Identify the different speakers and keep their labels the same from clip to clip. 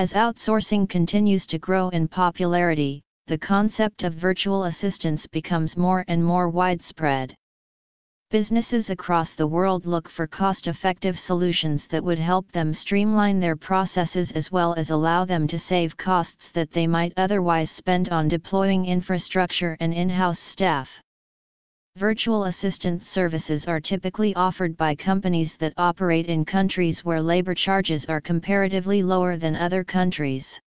Speaker 1: As outsourcing continues to grow in popularity, the concept of virtual assistants becomes more and more widespread. Businesses across the world look for cost-effective solutions that would help them streamline their processes as well as allow them to save costs that they might otherwise spend on deploying infrastructure and in-house staff. Virtual assistant services are typically offered by companies that operate in countries where labor charges are comparatively lower than other countries.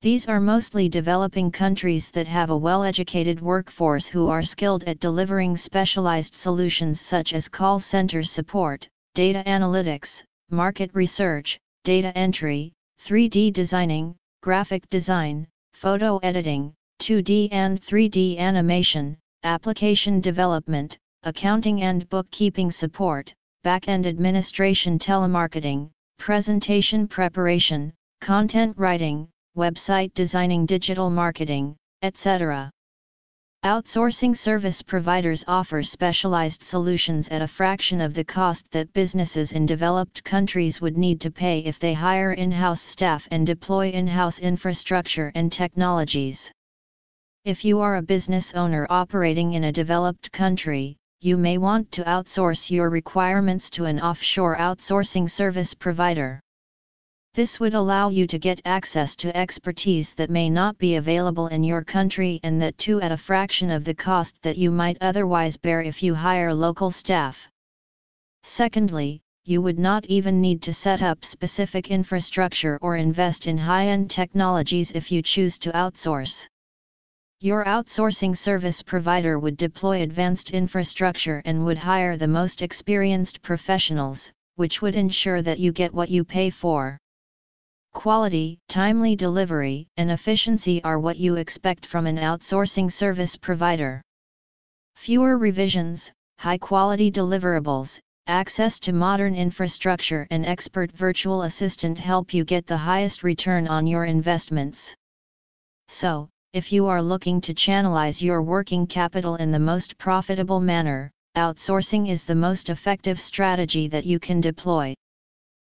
Speaker 1: These are mostly developing countries that have a well-educated workforce who are skilled at delivering specialized solutions such as call center support, data analytics, market research, data entry, 3D designing, graphic design, photo editing, 2D and 3D animation, application development, accounting and bookkeeping support, back-end administration telemarketing, presentation preparation, content writing, website designing digital marketing, etc. Outsourcing service providers offer specialized solutions at a fraction of the cost that businesses in developed countries would need to pay if they hire in-house staff and deploy in-house infrastructure and technologies. If you are a business owner operating in a developed country, you may want to outsource your requirements to an offshore outsourcing service provider. This would allow you to get access to expertise that may not be available in your country and that too at a fraction of the cost that you might otherwise bear if you hire local staff. Secondly, you would not even need to set up specific infrastructure or invest in high-end technologies if you choose to outsource. Your outsourcing service provider would deploy advanced infrastructure and would hire the most experienced professionals, which would ensure that you get what you pay for. Quality, timely delivery, and efficiency are what you expect from an outsourcing service provider. Fewer revisions, high quality deliverables, access to modern infrastructure, and expert virtual assistant help you get the highest return on your investments. So, if you are looking to channelize your working capital in the most profitable manner, outsourcing is the most effective strategy that you can deploy.